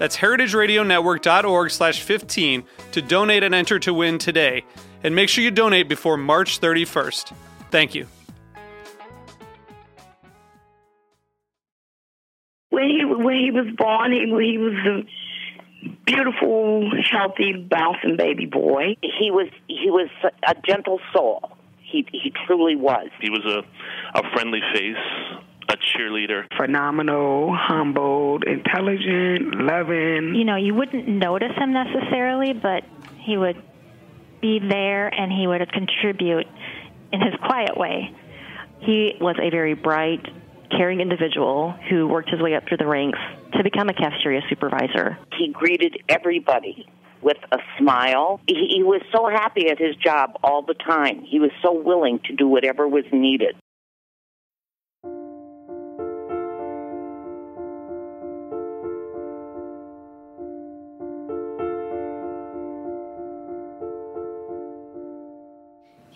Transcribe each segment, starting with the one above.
That's heritageradionetwork.org slash 15 to donate and enter to win today. And make sure you donate before March 31st. Thank you. When he when he was born, he, he was a beautiful, healthy, bouncing baby boy. He was he was a gentle soul. He he truly was. He was a a friendly face, a cheerleader. Phenomenal, humbled, intelligent, loving. You know, you wouldn't notice him necessarily, but he would be there and he would contribute in his quiet way. He was a very bright, caring individual who worked his way up through the ranks to become a cafeteria supervisor. He greeted everybody with a smile. He, he was so happy at his job all the time. He was so willing to do whatever was needed.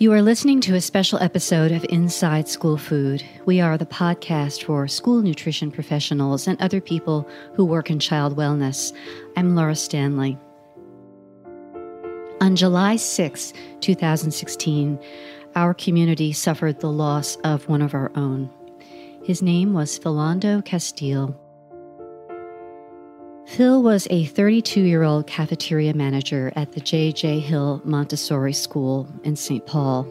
You are listening to a special episode of Inside School Food. We are the podcast for school nutrition professionals and other people who work in child wellness. I'm Laura Stanley. On July 6, 2016, our community suffered the loss of one of our own. His name was Philando Castile. Phil was a 32 year old cafeteria manager at the J.J. Hill Montessori School in St. Paul.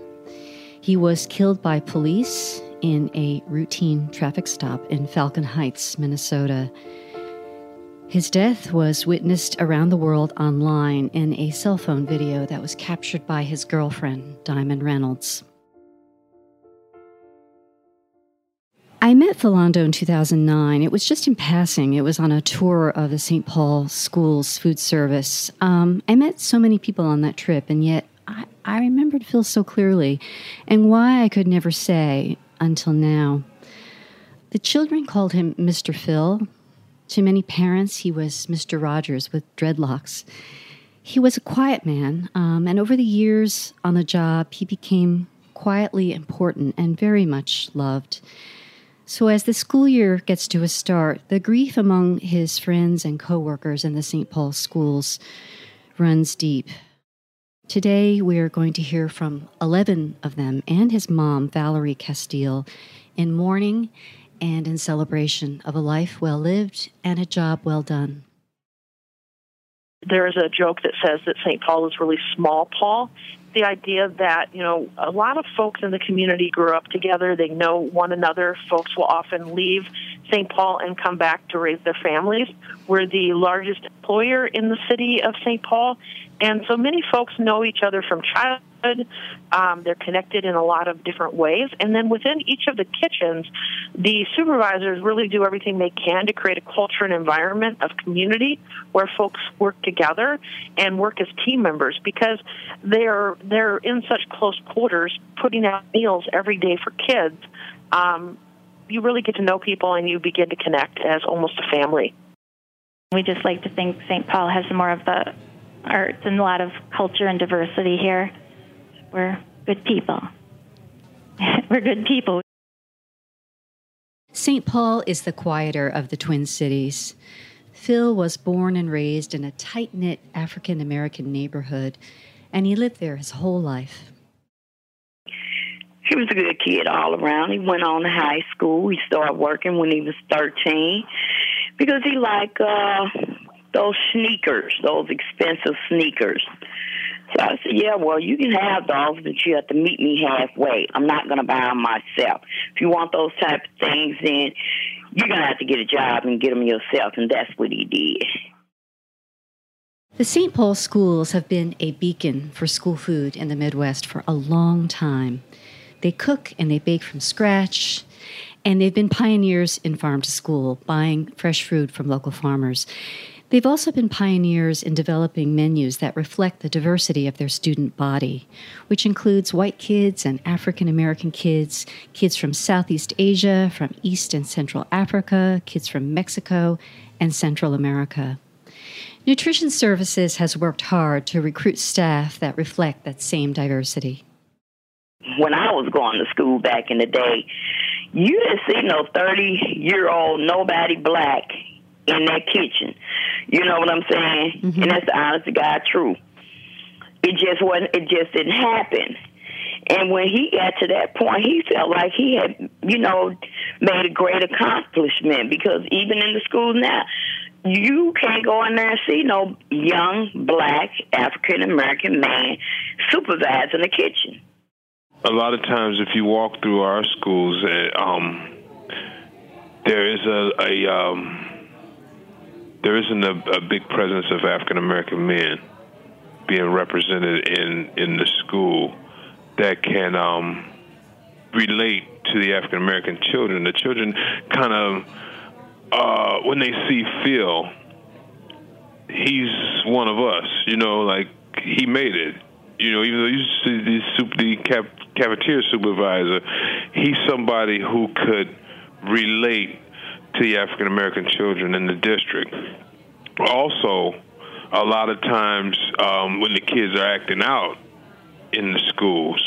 He was killed by police in a routine traffic stop in Falcon Heights, Minnesota. His death was witnessed around the world online in a cell phone video that was captured by his girlfriend, Diamond Reynolds. I met Philando in 2009. It was just in passing. It was on a tour of the St. Paul Schools Food Service. Um, I met so many people on that trip, and yet I, I remembered Phil so clearly, and why I could never say until now. The children called him Mr. Phil. To many parents, he was Mr. Rogers with dreadlocks. He was a quiet man, um, and over the years on the job, he became quietly important and very much loved. So, as the school year gets to a start, the grief among his friends and coworkers in the St. Paul schools runs deep. Today, we are going to hear from 11 of them and his mom, Valerie Castile, in mourning and in celebration of a life well lived and a job well done. There is a joke that says that St. Paul is really small Paul, the idea that you know a lot of folks in the community grew up together. They know one another. Folks will often leave St. Paul and come back to raise their families. We're the largest employer in the city of St. Paul, and so many folks know each other from childhood. Um, they're connected in a lot of different ways. And then within each of the kitchens, the supervisors really do everything they can to create a culture and environment of community where folks work together and work as team members because they're they're in such close quarters, putting out meals every day for kids. Um, you really get to know people and you begin to connect as almost a family. We just like to think St. Paul has more of the arts and a lot of culture and diversity here. We're good people. We're good people. St. Paul is the quieter of the Twin Cities. Phil was born and raised in a tight knit African American neighborhood, and he lived there his whole life. He was a good kid all around. He went on to high school. He started working when he was 13 because he liked uh, those sneakers, those expensive sneakers. So I said, yeah, well, you can have those, but you have to meet me halfway. I'm not going to buy them myself. If you want those type of things, then you're going to have to get a job and get them yourself. And that's what he did. The St. Paul schools have been a beacon for school food in the Midwest for a long time. They cook and they bake from scratch, and they've been pioneers in farm to school, buying fresh food from local farmers. They've also been pioneers in developing menus that reflect the diversity of their student body, which includes white kids and African American kids, kids from Southeast Asia, from East and Central Africa, kids from Mexico and Central America. Nutrition Services has worked hard to recruit staff that reflect that same diversity. When I was going to school back in the day, you didn't see no 30 year old nobody black in that kitchen. You know what I'm saying? Mm-hmm. And that's the honest to God truth. It just wasn't, it just didn't happen. And when he got to that point, he felt like he had, you know, made a great accomplishment because even in the schools now, you can't go in there and see no young black African American man supervising the kitchen. A lot of times, if you walk through our schools, uh, um, there is a, a um, there isn't a, a big presence of African American men being represented in in the school that can um, relate to the African American children. The children kind of uh, when they see Phil, he's one of us. You know, like he made it. You know, even though he's the, super, the cap, cafeteria supervisor, he's somebody who could relate to the African American children in the district. Also, a lot of times um, when the kids are acting out in the schools,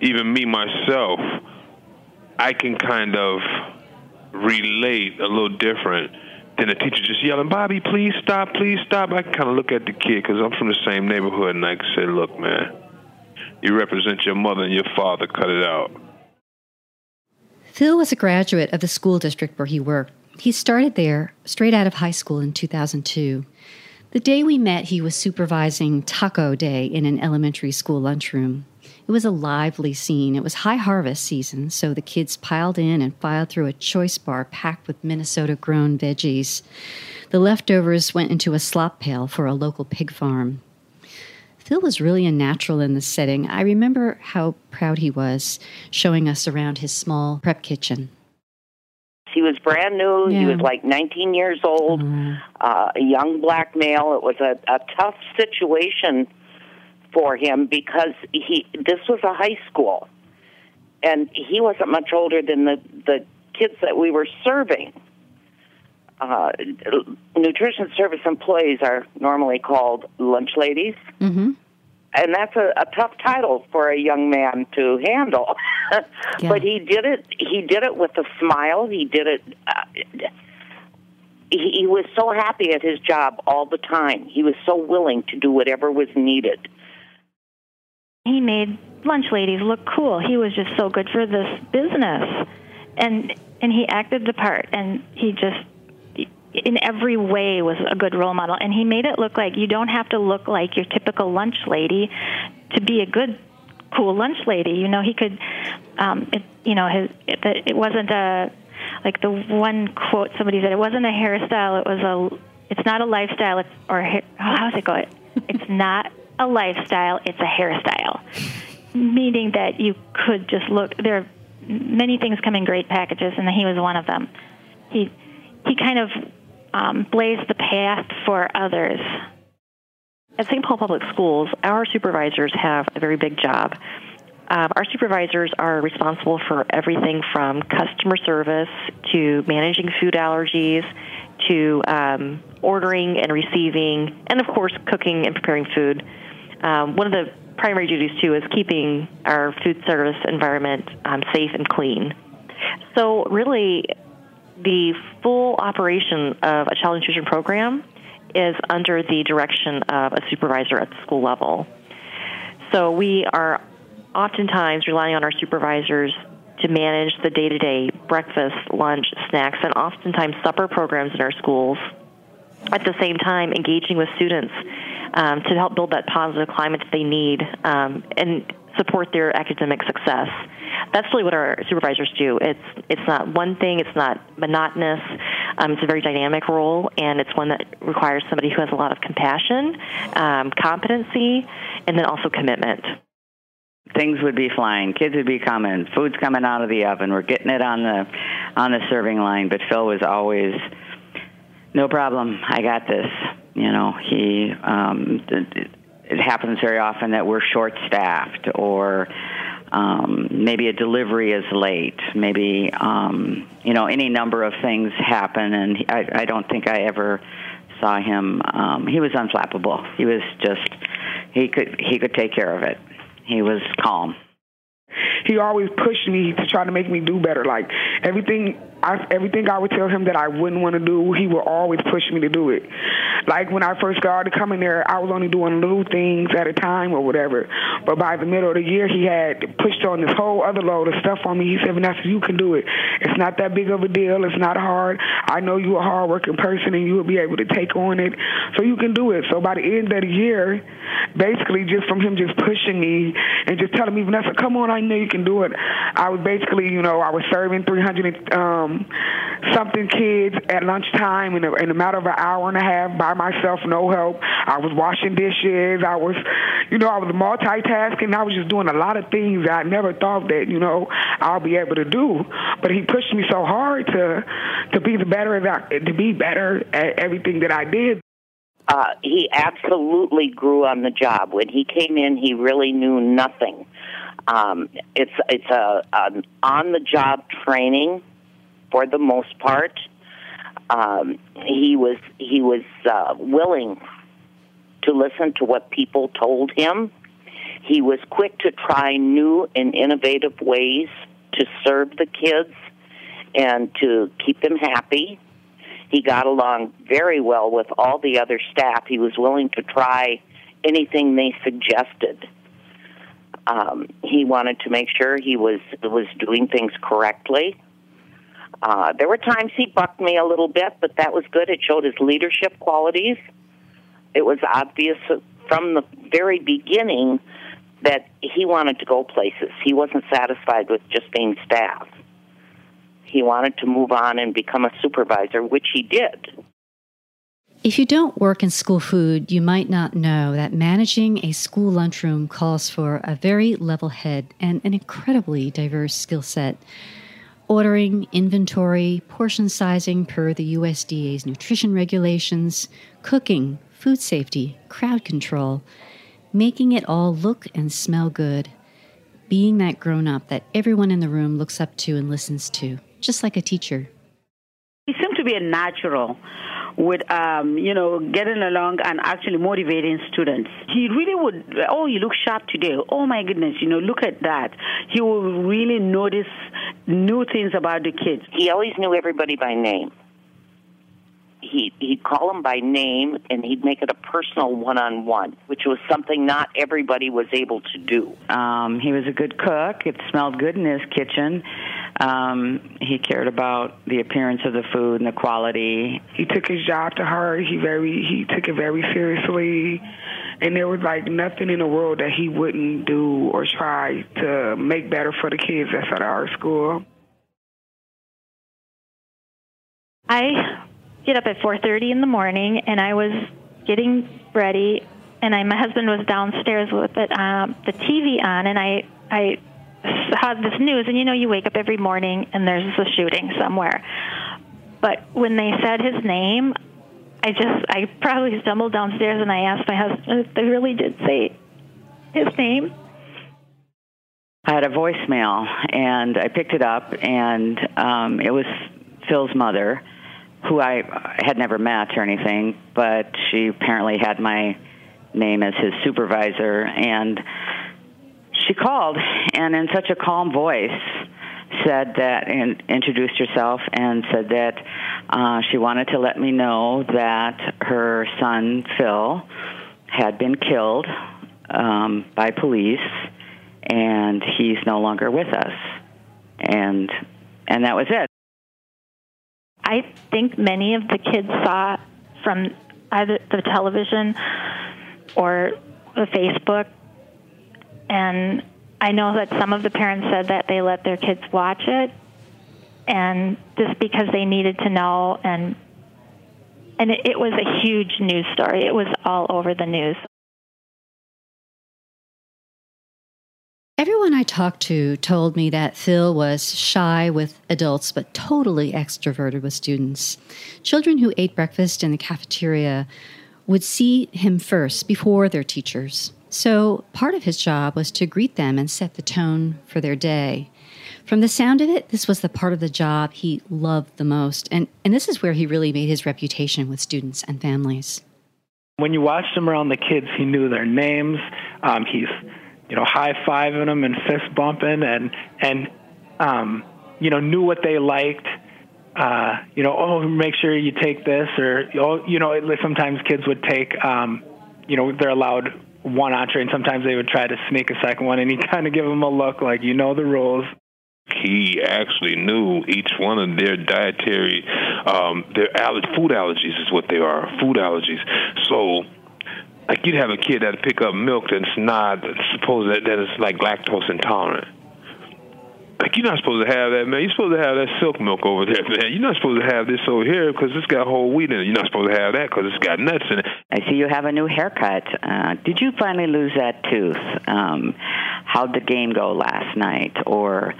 even me myself, I can kind of relate a little different than a teacher just yelling, Bobby, please stop, please stop. I can kind of look at the kid because I'm from the same neighborhood and I can say, look, man, you represent your mother and your father, cut it out. Phil was a graduate of the school district where he worked. He started there straight out of high school in 2002. The day we met, he was supervising taco day in an elementary school lunchroom. It was a lively scene. It was high harvest season, so the kids piled in and filed through a choice bar packed with Minnesota grown veggies. The leftovers went into a slop pail for a local pig farm. Phil was really a natural in this setting. I remember how proud he was showing us around his small prep kitchen. He was brand new. Yeah. He was like 19 years old, mm. uh, a young black male. It was a, a tough situation for him because he this was a high school, and he wasn't much older than the the kids that we were serving. Uh, nutrition service employees are normally called lunch ladies. Mm-hmm. And that's a, a tough title for a young man to handle. yeah. But he did it. He did it with a smile. He did it. Uh, he, he was so happy at his job all the time. He was so willing to do whatever was needed. He made lunch ladies look cool. He was just so good for this business. And and he acted the part and he just in every way was a good role model and he made it look like you don't have to look like your typical lunch lady to be a good cool lunch lady you know he could um it, you know his it, it wasn't a like the one quote somebody said it wasn't a hairstyle it was a it's not a lifestyle it's, or how's it go it's not a lifestyle, it's a hairstyle. Meaning that you could just look, there are many things come in great packages, and he was one of them. He, he kind of um, blazed the path for others. At St. Paul Public Schools, our supervisors have a very big job. Uh, our supervisors are responsible for everything from customer service to managing food allergies to um, ordering and receiving, and of course, cooking and preparing food um, one of the primary duties too is keeping our food service environment um, safe and clean. So really, the full operation of a child nutrition program is under the direction of a supervisor at the school level. So we are oftentimes relying on our supervisors to manage the day to day breakfast, lunch, snacks, and oftentimes supper programs in our schools. At the same time, engaging with students um, to help build that positive climate that they need um, and support their academic success. That's really what our supervisors do. It's it's not one thing. It's not monotonous. Um, it's a very dynamic role, and it's one that requires somebody who has a lot of compassion, um, competency, and then also commitment things would be flying. Kids would be coming. Food's coming out of the oven. We're getting it on the on the serving line. But Phil was always, no problem. I got this. You know, he. Um, it happens very often that we're short staffed or um, maybe a delivery is late, maybe um, you know any number of things happen, and I, I don't think I ever saw him. Um, he was unflappable. He was just he could he could take care of it. He was calm he always pushed me to try to make me do better. Like everything, I, everything I would tell him that I wouldn't want to do, he would always push me to do it. Like when I first started coming there, I was only doing little things at a time or whatever. But by the middle of the year, he had pushed on this whole other load of stuff on me. He said, "Vanessa, you can do it. It's not that big of a deal. It's not hard. I know you're a hardworking person, and you will be able to take on it, so you can do it." So by the end of the year, basically just from him just pushing me and just telling me, "Vanessa, come on, I know you can do it." I was basically, you know, I was serving 300 um, something kids at lunchtime in a, in a matter of an hour and a half by myself, no help. I was washing dishes. I was, you know, I was multitasking. I was just doing a lot of things I never thought that, you know, I'll be able to do. But he pushed me so hard to to be the better to be better at everything that I did. Uh, he absolutely grew on the job. When he came in, he really knew nothing. Um, it's it's a an on the job training for the most part. Um, he was he was uh, willing to listen to what people told him. He was quick to try new and innovative ways to serve the kids and to keep them happy. He got along very well with all the other staff. He was willing to try anything they suggested. Um, he wanted to make sure he was was doing things correctly. Uh, there were times he bucked me a little bit, but that was good. It showed his leadership qualities. It was obvious from the very beginning that he wanted to go places. He wasn't satisfied with just being staff. He wanted to move on and become a supervisor, which he did. If you don't work in school food, you might not know that managing a school lunchroom calls for a very level head and an incredibly diverse skill set ordering, inventory, portion sizing per the USDA's nutrition regulations, cooking, food safety, crowd control, making it all look and smell good, being that grown up that everyone in the room looks up to and listens to, just like a teacher. He seemed to be a natural with um, you know getting along and actually motivating students. He really would. Oh, you look sharp today. Oh my goodness, you know, look at that. He will really notice new things about the kids. He always knew everybody by name. He he'd call him by name and he'd make it a personal one-on-one, which was something not everybody was able to do. Um, he was a good cook. It smelled good in his kitchen um, he cared about the appearance of the food and the quality. He took his job to heart. He very he took it very seriously, and there was like nothing in the world that he wouldn't do or try to make better for the kids that's at our school. I get up at 4:30 in the morning, and I was getting ready, and I, my husband was downstairs with it, um, the TV on, and I I saw this news, and you know, you wake up every morning and there's a shooting somewhere. But when they said his name, I just, I probably stumbled downstairs and I asked my husband if they really did say his name. I had a voicemail and I picked it up, and um, it was Phil's mother, who I had never met or anything, but she apparently had my name as his supervisor. And she called and in such a calm voice said that and introduced herself and said that uh, she wanted to let me know that her son Phil had been killed um, by police and he's no longer with us and and that was it I think many of the kids saw from either the television or the Facebook. And I know that some of the parents said that they let their kids watch it, and just because they needed to know, and and it, it was a huge news story. It was all over the news. Everyone I talked to told me that Phil was shy with adults but totally extroverted with students. Children who ate breakfast in the cafeteria would see him first before their teachers. So part of his job was to greet them and set the tone for their day. From the sound of it, this was the part of the job he loved the most, and, and this is where he really made his reputation with students and families. When you watched him around the kids, he knew their names. Um, he's you know, high fiving them and fist bumping and and um, you know knew what they liked. Uh, you know, oh, make sure you take this, or oh, you know, sometimes kids would take, um, you know, they're allowed one entree, and sometimes they would try to sneak a second one, and he kind of give them a look like, you know, the rules. He actually knew each one of their dietary, um, their aller- food allergies is what they are, food allergies. So like you'd have a kid that'd pick up milk that's not supposed that that is like lactose intolerant. Like you're not supposed to have that, man. You're supposed to have that silk milk over there, man. You're not supposed to have this over here because it's got whole wheat in it. You're not supposed to have that because it's got nuts in it. I see you have a new haircut. Uh, did you finally lose that tooth? Um, how'd the game go last night? Or,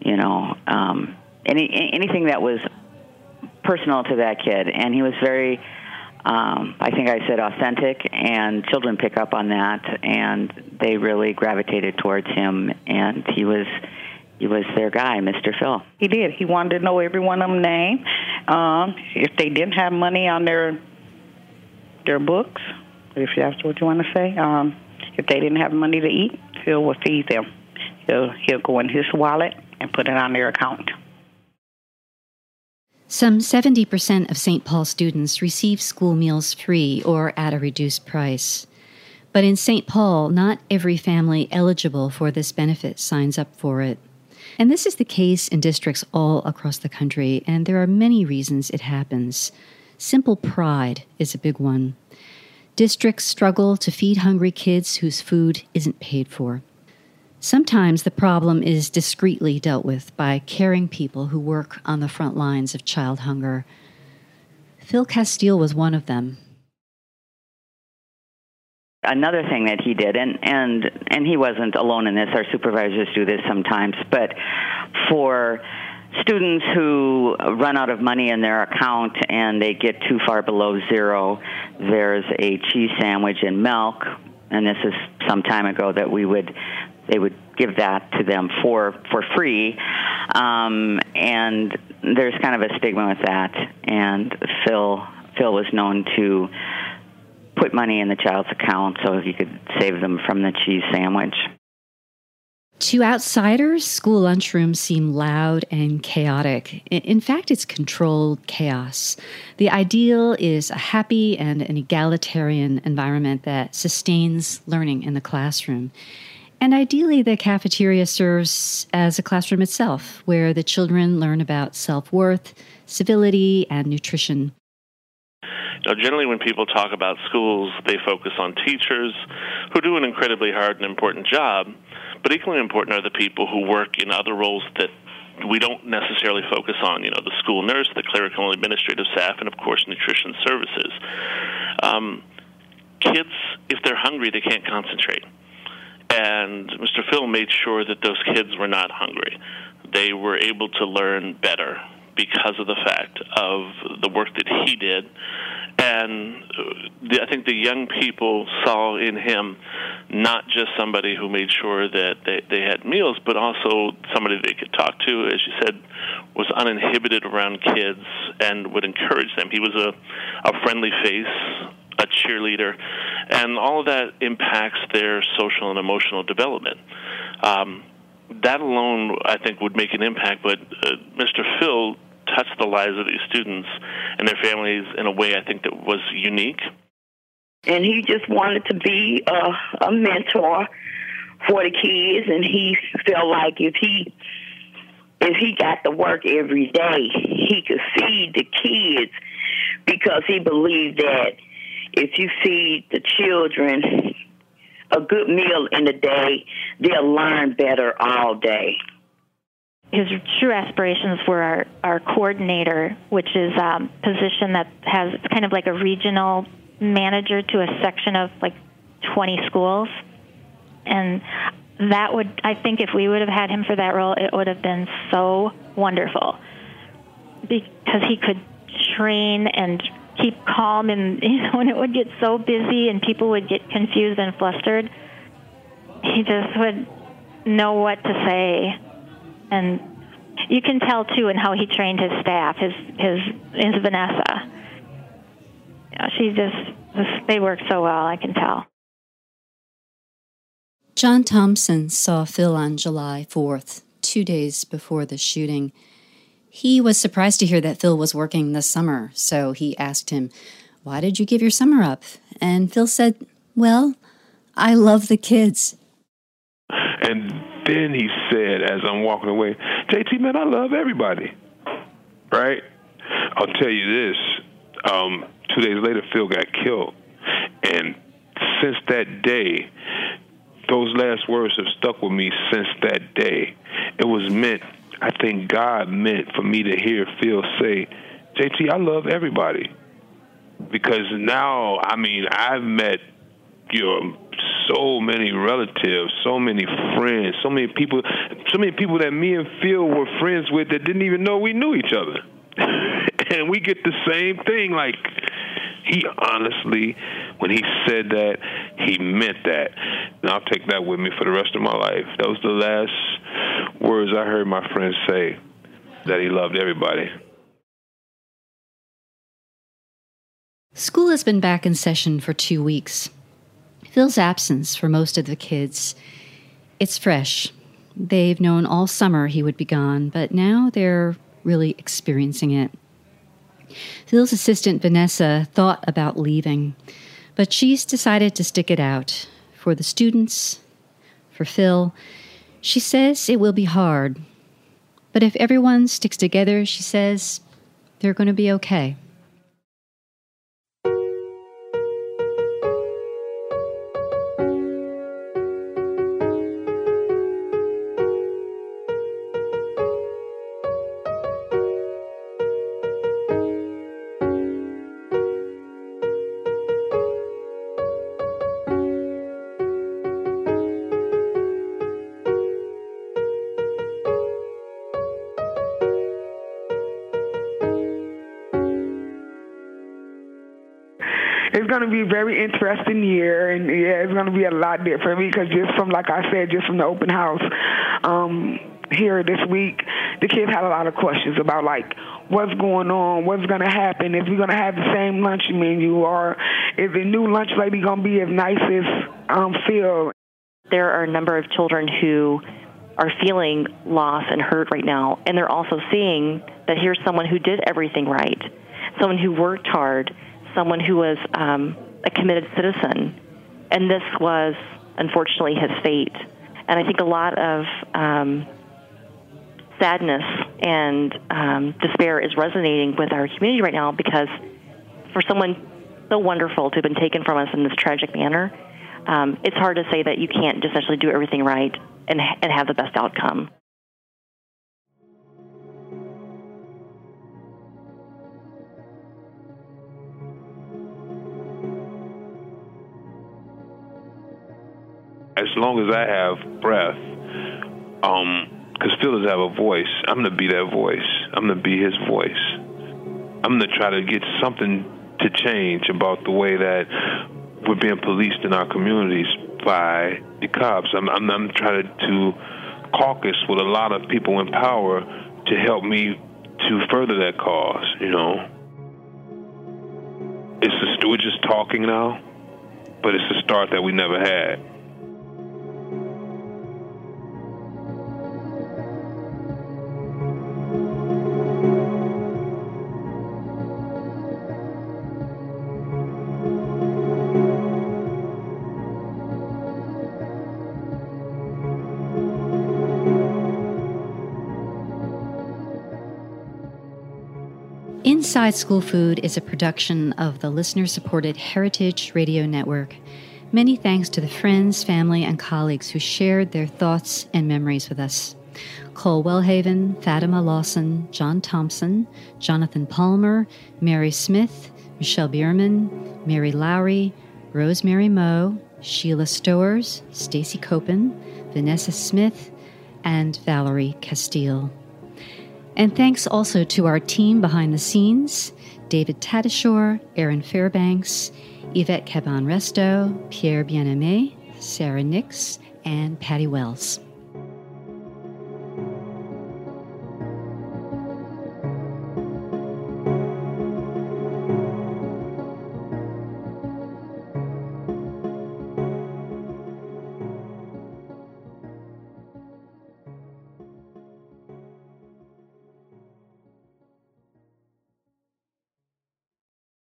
you know, um, any anything that was personal to that kid? And he was very um, I think I said authentic, and children pick up on that, and they really gravitated towards him, and he was he was their guy, Mr. Phil. He did. He wanted to know every one of them name. Um, if they didn't have money on their their books, if that's what you want to say, um, if they didn't have money to eat, Phil would feed them. He'll he'll go in his wallet and put it on their account. Some 70% of St. Paul students receive school meals free or at a reduced price. But in St. Paul, not every family eligible for this benefit signs up for it. And this is the case in districts all across the country, and there are many reasons it happens. Simple pride is a big one. Districts struggle to feed hungry kids whose food isn't paid for. Sometimes the problem is discreetly dealt with by caring people who work on the front lines of child hunger. Phil Castile was one of them. Another thing that he did, and, and, and he wasn't alone in this, our supervisors do this sometimes, but for students who run out of money in their account and they get too far below zero, there's a cheese sandwich and milk and this is some time ago that we would they would give that to them for for free um, and there's kind of a stigma with that and phil phil was known to put money in the child's account so he could save them from the cheese sandwich to outsiders, school lunchrooms seem loud and chaotic. In fact, it's controlled chaos. The ideal is a happy and an egalitarian environment that sustains learning in the classroom. And ideally, the cafeteria serves as a classroom itself, where the children learn about self worth, civility, and nutrition. Now, generally, when people talk about schools, they focus on teachers who do an incredibly hard and important job, but equally important are the people who work in other roles that we don't necessarily focus on, you know, the school nurse, the clerical and administrative staff, and of course, nutrition services. Um, kids, if they're hungry, they can't concentrate. And Mr. Phil made sure that those kids were not hungry. They were able to learn better because of the fact of the work that he did. And uh, the, I think the young people saw in him not just somebody who made sure that they, they had meals, but also somebody they could talk to, as you said, was uninhibited around kids and would encourage them. He was a, a friendly face, a cheerleader, and all of that impacts their social and emotional development. Um, that alone, I think, would make an impact. But uh, Mr. Phil touched the lives of these students and their families in a way I think that was unique. And he just wanted to be a, a mentor for the kids, and he felt like if he if he got to work every day, he could feed the kids because he believed that if you feed the children a good meal in the day, they'll learn better all day. His true aspirations were our, our coordinator, which is a um, position that has kind of like a regional manager to a section of like 20 schools. And that would, I think, if we would have had him for that role, it would have been so wonderful because he could train and keep calm and you know when it would get so busy and people would get confused and flustered he just would know what to say. And you can tell too in how he trained his staff his his his vanessa. She just they work so well i can tell. John thompson saw phil on july 4th two days before the shooting he was surprised to hear that Phil was working this summer, so he asked him, Why did you give your summer up? And Phil said, Well, I love the kids. And then he said, as I'm walking away, JT, man, I love everybody. Right? I'll tell you this. Um, two days later, Phil got killed. And since that day, those last words have stuck with me since that day. It was meant I think God meant for me to hear Phil say, JT, I love everybody. Because now, I mean, I've met you know so many relatives, so many friends, so many people, so many people that me and Phil were friends with that didn't even know we knew each other. and we get the same thing. Like he honestly, when he said that, he meant that. And I'll take that with me for the rest of my life. That was the last words I heard my friend say that he loved everybody. School has been back in session for two weeks. Phil's absence for most of the kids, it's fresh. They've known all summer he would be gone, but now they're really experiencing it. Phil's assistant, Vanessa, thought about leaving, but she's decided to stick it out for the students, for Phil. She says it will be hard, but if everyone sticks together, she says they're going to be okay. It's going to be a very interesting year, and yeah, it's going to be a lot different because just from like I said, just from the open house um, here this week, the kids had a lot of questions about like what's going on, what's going to happen, if we're going to have the same lunch menu, or is the new lunch lady going to be as nice as um, Phil? There are a number of children who are feeling loss and hurt right now, and they're also seeing that here's someone who did everything right, someone who worked hard someone who was um, a committed citizen, and this was unfortunately his fate. And I think a lot of um, sadness and um, despair is resonating with our community right now because for someone so wonderful to have been taken from us in this tragic manner, um, it's hard to say that you can't just actually do everything right and, and have the best outcome. As long as I have breath, um, because does have a voice, I'm gonna be that voice. I'm gonna be his voice. I'm gonna try to get something to change about the way that we're being policed in our communities by the cops. I'm, I'm, I'm trying to caucus with a lot of people in power to help me to further that cause. You know, it's just, we're just talking now, but it's a start that we never had. School Food is a production of the listener supported Heritage Radio Network. Many thanks to the friends, family, and colleagues who shared their thoughts and memories with us. Cole Wellhaven, Fatima Lawson, John Thompson, Jonathan Palmer, Mary Smith, Michelle Bierman, Mary Lowry, Rosemary Moe, Sheila Stowers, Stacy Copen, Vanessa Smith, and Valerie Castile. And thanks also to our team behind the scenes David Tadashore, Aaron Fairbanks, Yvette Caban Resto, Pierre Bienaimé, Sarah Nix, and Patty Wells.